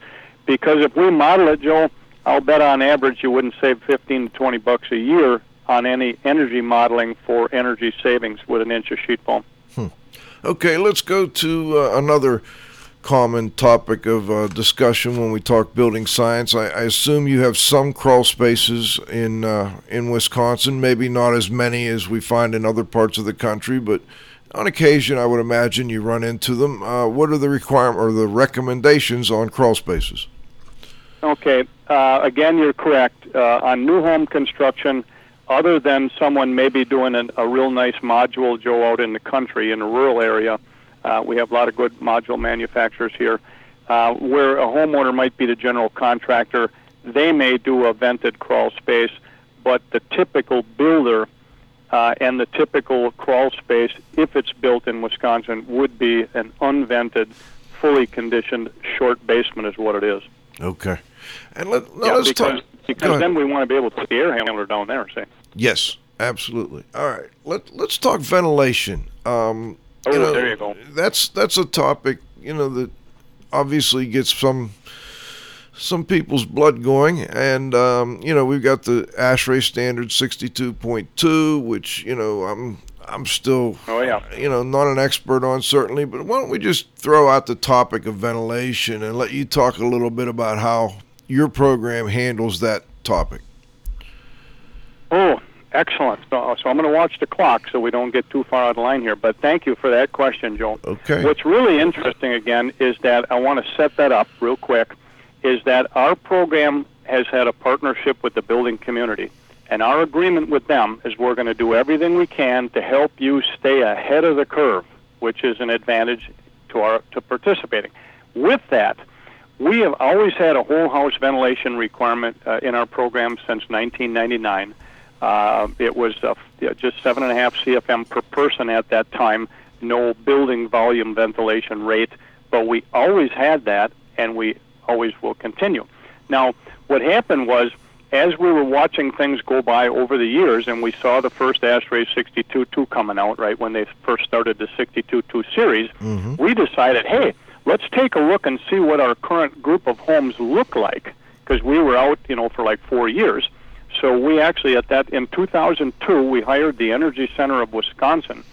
Because if we model it, Joe, I'll bet on average you wouldn't save 15 to 20 bucks a year on any energy modeling for energy savings with an inch of sheet foam. Hmm. Okay, let's go to uh, another common topic of uh, discussion when we talk building science. I, I, assume you have some crawl spaces in uh, in Wisconsin, maybe not as many as we find in other parts of the country, but on occasion, I would imagine you run into them. Uh, what are the requirement or the recommendations on crawl spaces? Okay, uh, again, you're correct. Uh, on new home construction, other than someone maybe doing an, a real nice module, Joe, out in the country in a rural area uh, we have a lot of good module manufacturers here. Uh, where a homeowner might be the general contractor, they may do a vented crawl space, but the typical builder uh, and the typical crawl space, if it's built in Wisconsin, would be an unvented, fully conditioned short basement, is what it is. Okay. And let, yeah, let's because, talk. Because then we want to be able to put the air handler down there, say. Yes, absolutely. All right. Let, let's talk ventilation. Um, Oh, you know, there you go. That's that's a topic you know that obviously gets some some people's blood going, and um, you know we've got the ASHRAE standard 62.2, which you know I'm I'm still, Oh, yeah. you know, not an expert on certainly, but why don't we just throw out the topic of ventilation and let you talk a little bit about how your program handles that topic? Oh, excellent. So, so I'm going to watch the clock so we don't get too far out of line here. But thank you for that question, Joel. Okay. What's really interesting again is that I want to set that up real quick. Is that our program has had a partnership with the building community, and our agreement with them is we're going to do everything we can to help you stay ahead of the curve, which is an advantage to our to participating. With that, we have always had a whole house ventilation requirement uh, in our program since 1999. Uh, it was uh, just seven and a half CFM per person at that time, no building volume ventilation rate, but we always had that, and we always will continue. Now, what happened was, as we were watching things go by over the years, and we saw the first ASHRAE 62.2 coming out, right, when they first started the 62.2 series, we decided, hey, let's take a look and see what our current group of homes look like, because we were out, you know, for like four years. So we actually, at that, in 2002, we hired the Energy Center of Wisconsin,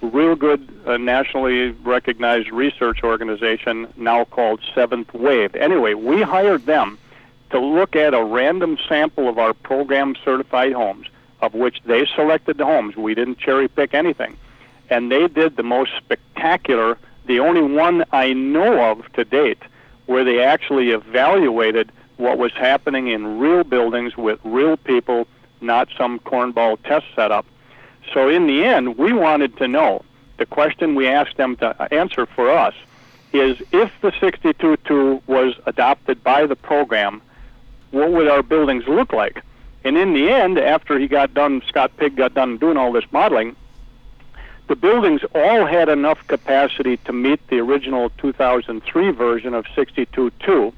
real good uh, nationally recognized research organization now called Seventh Wave. Anyway, we hired them to look at a random sample of our program certified homes, of which they selected the homes. We didn't cherry pick anything. And they did the most spectacular, the only one I know of to date, where they actually evaluated what was happening in real buildings with real people, not some cornball test setup. So in the end, we wanted to know. The question we asked them to answer for us is if the 62.2 was adopted by the program, what would our buildings look like? And in the end, after he got done, Scott Pigg got done doing all this modeling, the buildings all had enough capacity to meet the original 2003 version of 62.2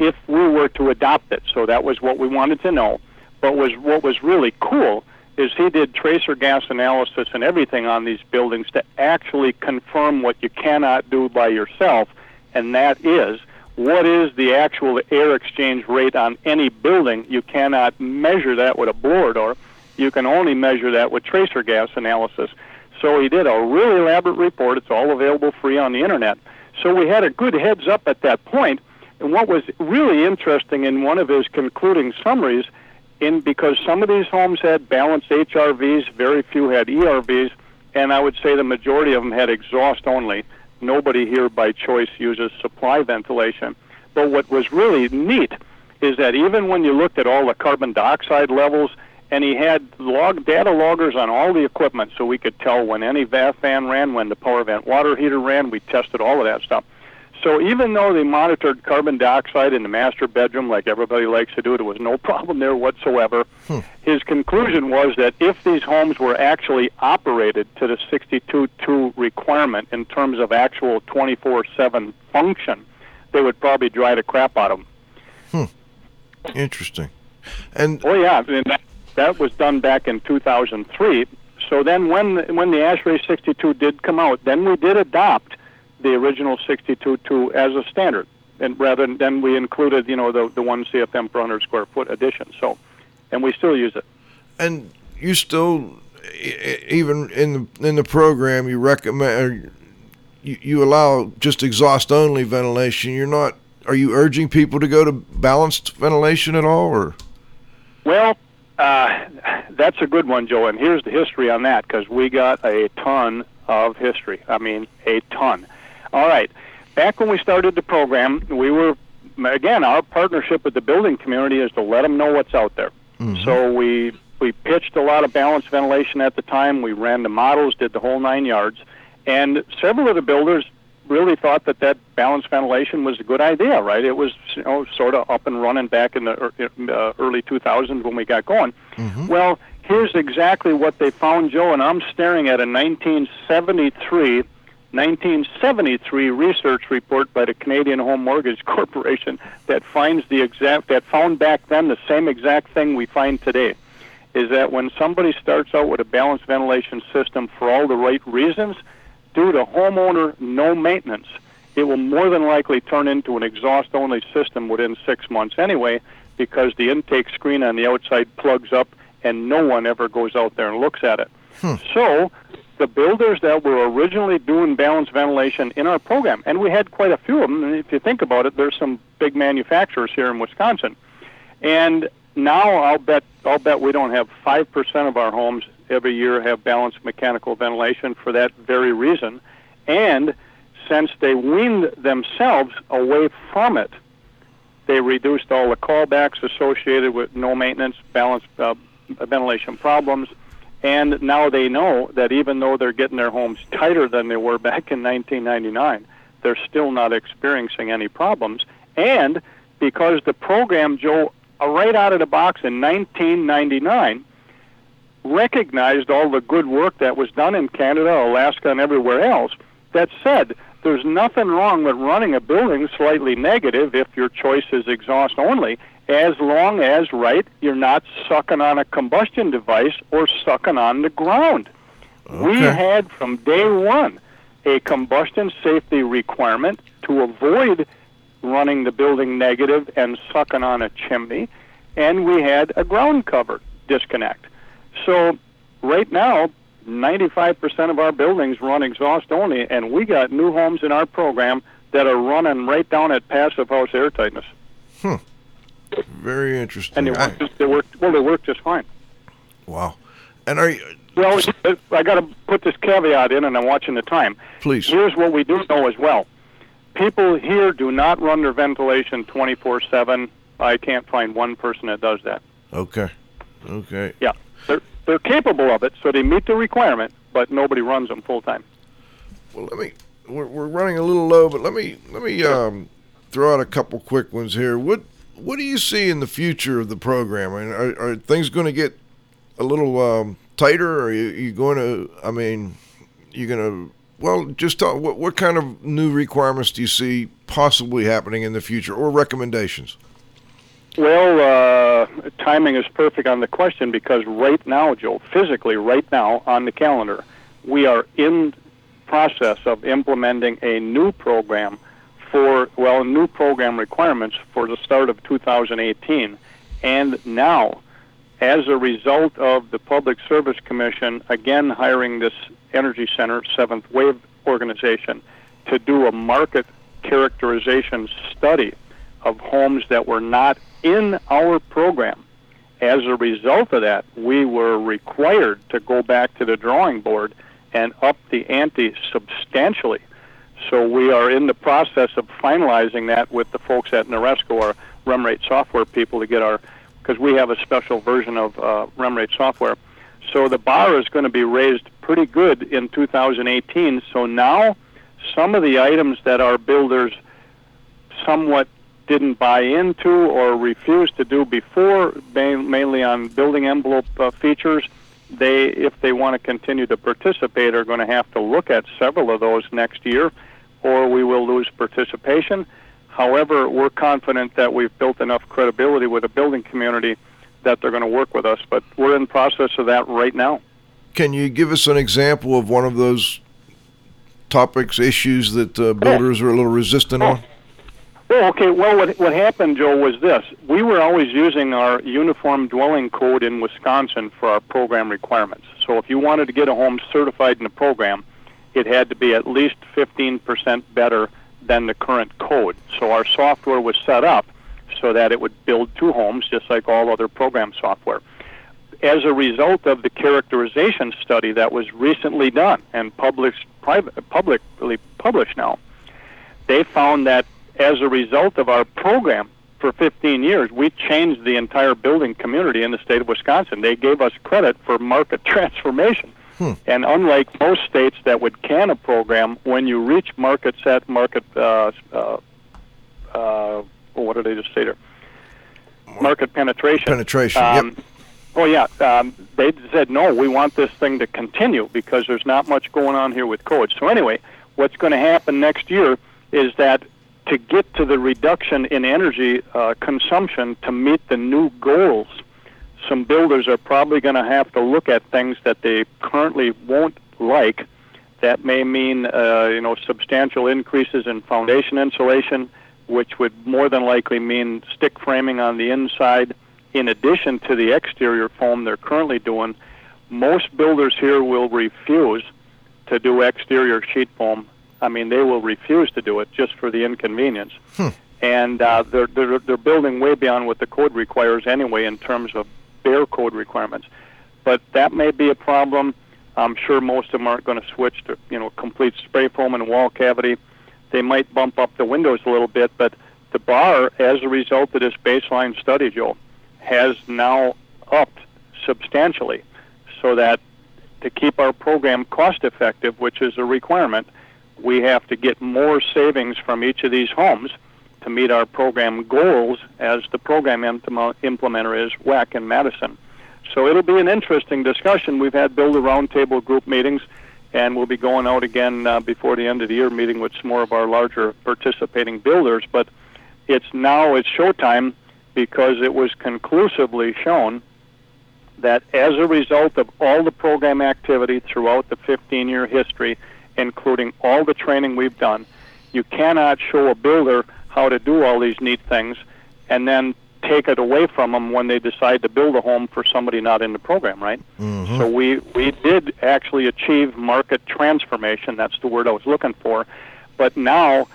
if we were to adopt it. So that was what we wanted to know. But was what was really cool is he did tracer gas analysis and everything on these buildings to actually confirm what you cannot do by yourself, and that is what is the actual air exchange rate on any building. You cannot measure that with a blower door. You can only measure that with tracer gas analysis. So he did a really elaborate report. It's all available free on the internet. So we had a good heads up at that point. And what was really interesting in one of his concluding summaries, in because some of these homes had balanced HRVs, very few had ERVs, and I would say the majority of them had exhaust only. Nobody here by choice uses supply ventilation. But what was really neat is that even when you looked at all the carbon dioxide levels, and he had log data loggers on all the equipment, so we could tell when any VAF fan ran, when the power vent water heater ran. We tested all of that stuff. So even though they monitored carbon dioxide in the master bedroom like everybody likes to do, there was no problem there whatsoever. His conclusion was that if these homes were actually operated to the 62.2 requirement in terms of actual 24/7 function, they would probably dry the crap out of them. Hmm. Interesting. And Oh yeah, and that, that was done back in 2003. So then, when when the ASHRAE 62 did come out, then we did adopt the original 62.2 as a standard, and rather than we included, you know, the the one CFM per 100 square foot addition. So, and we still use it. and you still even in the in the program you recommend you, you allow just exhaust only ventilation. You're not. Are you urging people to go to balanced ventilation at all, or Well, uh, that's a good one, Joe. And here's the history on that because we got a ton of history. I mean, a ton. All right. Back when we started the program, we were, again, our partnership with the building community is to let them know what's out there. Mm-hmm. So we we pitched a lot of balanced ventilation at the time. We ran the models, did the whole nine yards, and several of the builders really thought that that balanced ventilation was a good idea. Right? It was you know sort of up and running back in the early 2000s when we got going. Mm-hmm. Well, here's exactly what they found, Joe, and I'm staring at a 1973. 1973 research report by the Canadian Home Mortgage Corporation that finds the exact that found back then the same exact thing we find today is that when somebody starts out with a balanced ventilation system for all the right reasons, due to homeowner no maintenance, it will more than likely turn into an exhaust only system within six months anyway, because the intake screen on the outside plugs up and no one ever goes out there and looks at it. Hmm. So the builders that were originally doing balanced ventilation in our program, and we had quite a few of them. And if you think about it, there's some big manufacturers here in Wisconsin, and now I'll bet I'll bet we don't have five percent of our homes every year have balanced mechanical ventilation for that very reason, and since they weaned themselves away from it, they reduced all the callbacks associated with no maintenance, balanced uh, ventilation problems, and now they know that even though they're getting their homes tighter than they were back in 1999, they're still not experiencing any problems. And because the program, Joe, uh, right out of the box in 1999, recognized all the good work that was done in Canada, Alaska, and everywhere else, that said, there's nothing wrong with running a building slightly negative if your choice is exhaust only, as long as, right, you're not sucking on a combustion device or sucking on the ground. We had from day one a combustion safety requirement to avoid running the building negative and sucking on a chimney, and we had a ground cover disconnect. So right now, 95% of our buildings run exhaust only, and we got new homes in our program that are running right down at passive house air tightness, hmm. Very interesting. and they work. Just, they work well. They work just fine. wow. And are you, Well, I got to put this caveat in, and I'm watching the time. please? Here's what we do know as well. People here do not run their ventilation 24/7. I can't find one person that does that. Okay. Okay. Yeah, they're capable of it, so they meet the requirement, but nobody runs them full time. Well, let me. We're, we're running a little low, but let me let me um, throw out a couple quick ones here. What what do you see in the future of the program? I mean, are, are things going to get a little um, tighter? Or are you, you going to? I mean, you're going to? Well, just talk. What what kind of new requirements do you see possibly happening in the future, or recommendations? Well, uh, timing is perfect on the question because right now, Joe, physically, right now on the calendar, we are in process of implementing a new program for well, new program requirements for the start of 2018, and now, as a result of the Public Service Commission again hiring this Energy Center Seventh Wave organization to do a market characterization study of homes that were not in our program. As a result of that, we were required to go back to the drawing board and up the ante substantially. So we are in the process of finalizing that with the folks at Noresco, our REM/Rate software people, to get our because we have a special version of uh, REM/Rate software. So the bar is going to be raised pretty good in 2018. So now some of the items that our builders somewhat didn't buy into or refused to do before, mainly on building envelope uh, features, they, if they want to continue to participate, are going to have to look at several of those next year, or we will lose participation. However, we're confident that we've built enough credibility with the building community that they're going to work with us. But we're in process of that right now. Can you give us an example of one of those topics, issues that uh, builders are a little resistant on? Oh, okay. Well, what what happened, Joe, was this: we were always using our uniform dwelling code in Wisconsin for our program requirements. So, if you wanted to get a home certified in the program, it had to be at least 15% better than the current code. So, our software was set up so that it would build two homes, just like all other program software. As a result of the characterization study that was recently done and published private, publicly published now, they found that as a result of our program for 15 years, we changed the entire building community in the state of Wisconsin. They gave us credit for market transformation. And unlike most states that would can a program, when you reach market set, market, uh, uh, uh, what did I just say there? Market penetration. Penetration. Um, yep. Oh yeah, um, they said no. We want this thing to continue because there's not much going on here with code. So anyway, what's going to happen next year is that to get to the reduction in energy uh, consumption to meet the new goals, some builders are probably going to have to look at things that they currently won't like. That may mean uh, you know substantial increases in foundation insulation, which would more than likely mean stick framing on the inside in addition to the exterior foam they're currently doing, most builders here will refuse to do exterior sheet foam. I mean, they will refuse to do it just for the inconvenience. Hmm. And uh, they're, they're, they're building way beyond what the code requires anyway in terms of bare code requirements. But that may be a problem. I'm sure most of them aren't going to switch to, you know, complete spray foam and wall cavity. They might bump up the windows a little bit, but the bar, as a result of this baseline study, Joe, has now upped substantially so that to keep our program cost effective, which is a requirement, we have to get more savings from each of these homes to meet our program goals as the program implementer is WEC in Madison. So it'll be an interesting discussion. We've had builder roundtable group meetings, and we'll be going out again uh, before the end of the year, meeting with some more of our larger participating builders. But it's now it's showtime because it was conclusively shown that as a result of all the program activity throughout the 15 year history, including all the training we've done, you cannot show a builder how to do all these neat things and then take it away from them when they decide to build a home for somebody not in the program, right? Mm-hmm. So we, we did actually achieve market transformation. That's the word I was looking for. But now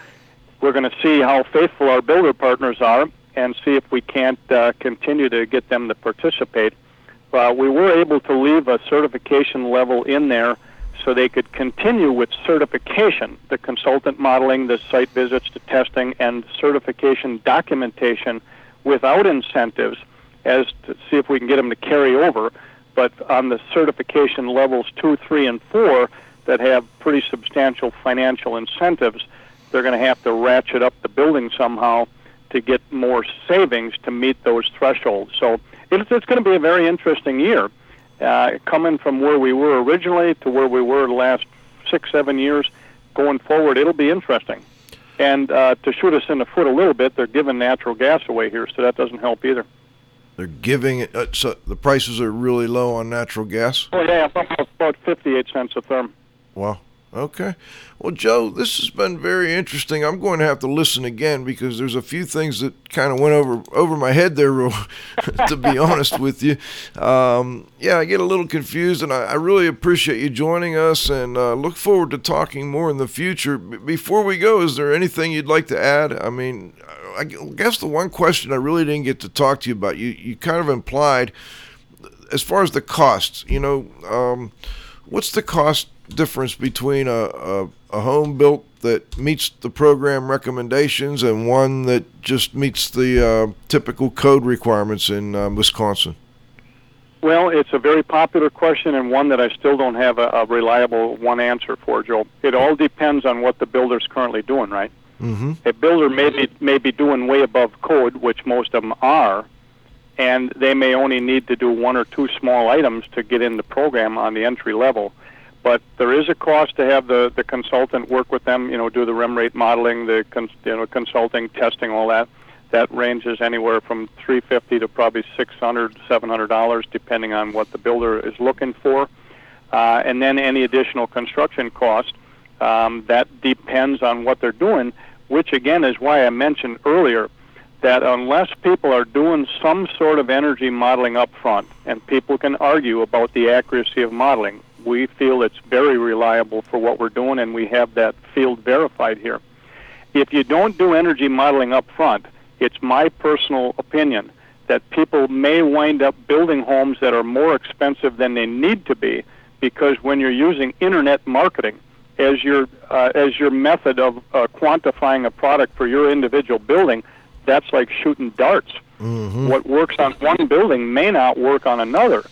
we're going to see how faithful our builder partners are and see if we can't uh, continue to get them to participate. Uh, we were able to leave a certification level in there so they could continue with certification, the consultant modeling, the site visits, the testing, and certification documentation without incentives as to see if we can get them to carry over. But on the certification levels two, three, and four that have pretty substantial financial incentives, they're going to have to ratchet up the building somehow to get more savings to meet those thresholds. So it's, it's going to be a very interesting year, uh, coming from where we were originally to where we were the last six, seven years. Going forward, it'll be interesting. And uh, to shoot us in the foot a little bit, they're giving natural gas away here, so that doesn't help either. They're giving it. Uh, so the prices are really low on natural gas. Oh yeah, about, about fifty-eight cents a therm. Wow. Okay. Well, Joe, this has been very interesting. I'm going to have to listen again because there's a few things that kind of went over over my head there, to be honest with you. Um, yeah, I get a little confused, and I, I really appreciate you joining us and uh, look forward to talking more in the future. B- before we go, is there anything you'd like to add? I mean, I guess the one question I really didn't get to talk to you about, you, you kind of implied as far as the costs, you know, um, what's the cost difference between a, a, a, home built that meets the program recommendations and one that just meets the uh, typical code requirements in uh, Wisconsin? Well, it's a very popular question and one that I still don't have a, a reliable one answer for, Joe. It all depends on what the builder's currently doing, right? Mm-hmm. A builder may be, may be doing way above code, which most of them are, and they may only need to do one or two small items to get in the program on the entry level but there is a cost to have the, the consultant work with them, you know, do the REM/Rate modeling, the you know, consulting, testing, all that. That ranges anywhere from 350 to probably 600, 700 dollars, depending on what the builder is looking for. Uh, and then any additional construction cost, um, that depends on what they're doing, which again is why I mentioned earlier that unless people are doing some sort of energy modeling up front, and people can argue about the accuracy of modeling, we feel it's very reliable for what we're doing, and we have that field verified here. If you don't do energy modeling up front, it's my personal opinion that people may wind up building homes that are more expensive than they need to be because when you're using internet marketing as your uh, as your method of uh, quantifying a product for your individual building, that's like shooting darts. Mm-hmm. What works on one building may not work on another.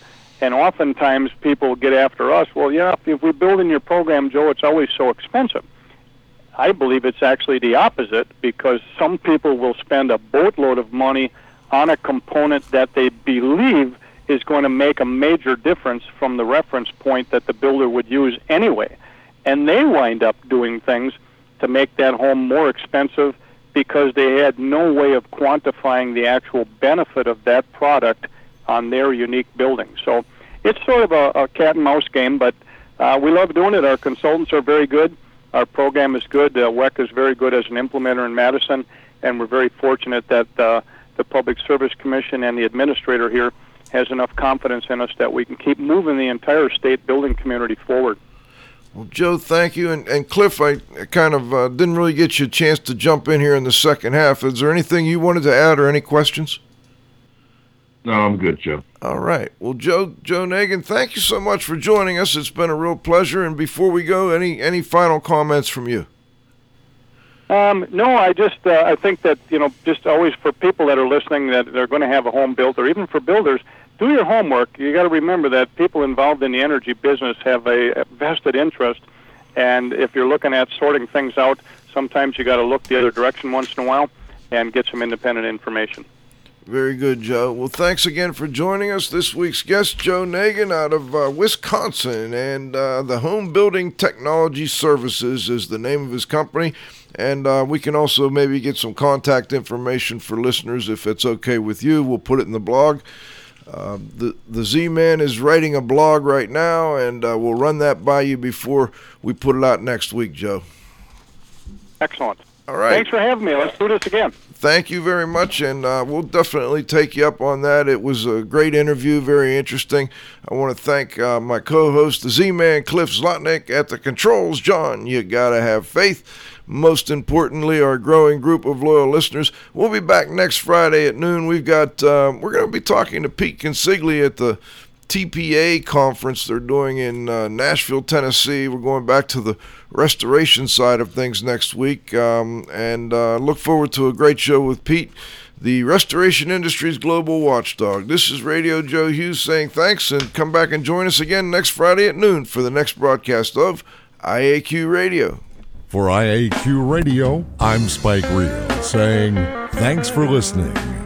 And oftentimes people get after us, well, yeah, if we build in your program, Joe, it's always so expensive. I believe it's actually the opposite because some people will spend a boatload of money on a component that they believe is going to make a major difference from the reference point that the builder would use anyway. And they wind up doing things to make that home more expensive because they had no way of quantifying the actual benefit of that product on their unique building. So it's sort of a, a cat and mouse game, but uh, we love doing it. Our consultants are very good. Our program is good. Uh, WEC is very good as an implementer in Madison, and we're very fortunate that uh, the Public Service Commission and the administrator here has enough confidence in us that we can keep moving the entire state building community forward. Well, Joe, thank you. And, and Cliff, I kind of uh, didn't really get you a chance to jump in here in the second half. Is there anything you wanted to add or any questions? No, I'm good, Joe. All right. Well, Joe Joe Nagin, thank you so much for joining us. It's been a real pleasure. And before we go, any any final comments from you? Um, no, I just uh, I think that you know just always for people that are listening that they're going to have a home built, or even for builders, do your homework. You got to remember that people involved in the energy business have a vested interest, and if you're looking at sorting things out, sometimes you got to look the other direction once in a while and get some independent information. Very good, Joe. Well, thanks again for joining us. This week's guest, Joe Nagin, out of uh, Wisconsin, and uh, the Home Building Technology Services is the name of his company. And uh, we can also maybe get some contact information for listeners if it's okay with you. We'll put it in the blog. Uh, the the Z Man is writing a blog right now, and uh, we'll run that by you before we put it out next week, Joe. Excellent. All right. Thanks for having me. Let's do this again. Thank you very much, and uh, we'll definitely take you up on that. It was a great interview, very interesting. I want to thank uh, my co-host, the Z-Man, Cliff Zlotnik, at the controls. John, you gotta have faith. Most importantly, our growing group of loyal listeners. We'll be back next Friday at noon. We've got uh, we're going to be talking to Pete Consigli at the TPA conference they're doing in uh, Nashville, Tennessee. We're going back to the restoration side of things next week, um, and uh, look forward to a great show with Pete, the restoration industry's global watchdog. This is Radio Joe Hughes saying thanks, and come back and join us again next Friday at noon for the next broadcast of IAQ Radio. For IAQ Radio, I'm Spike Reel saying thanks for listening.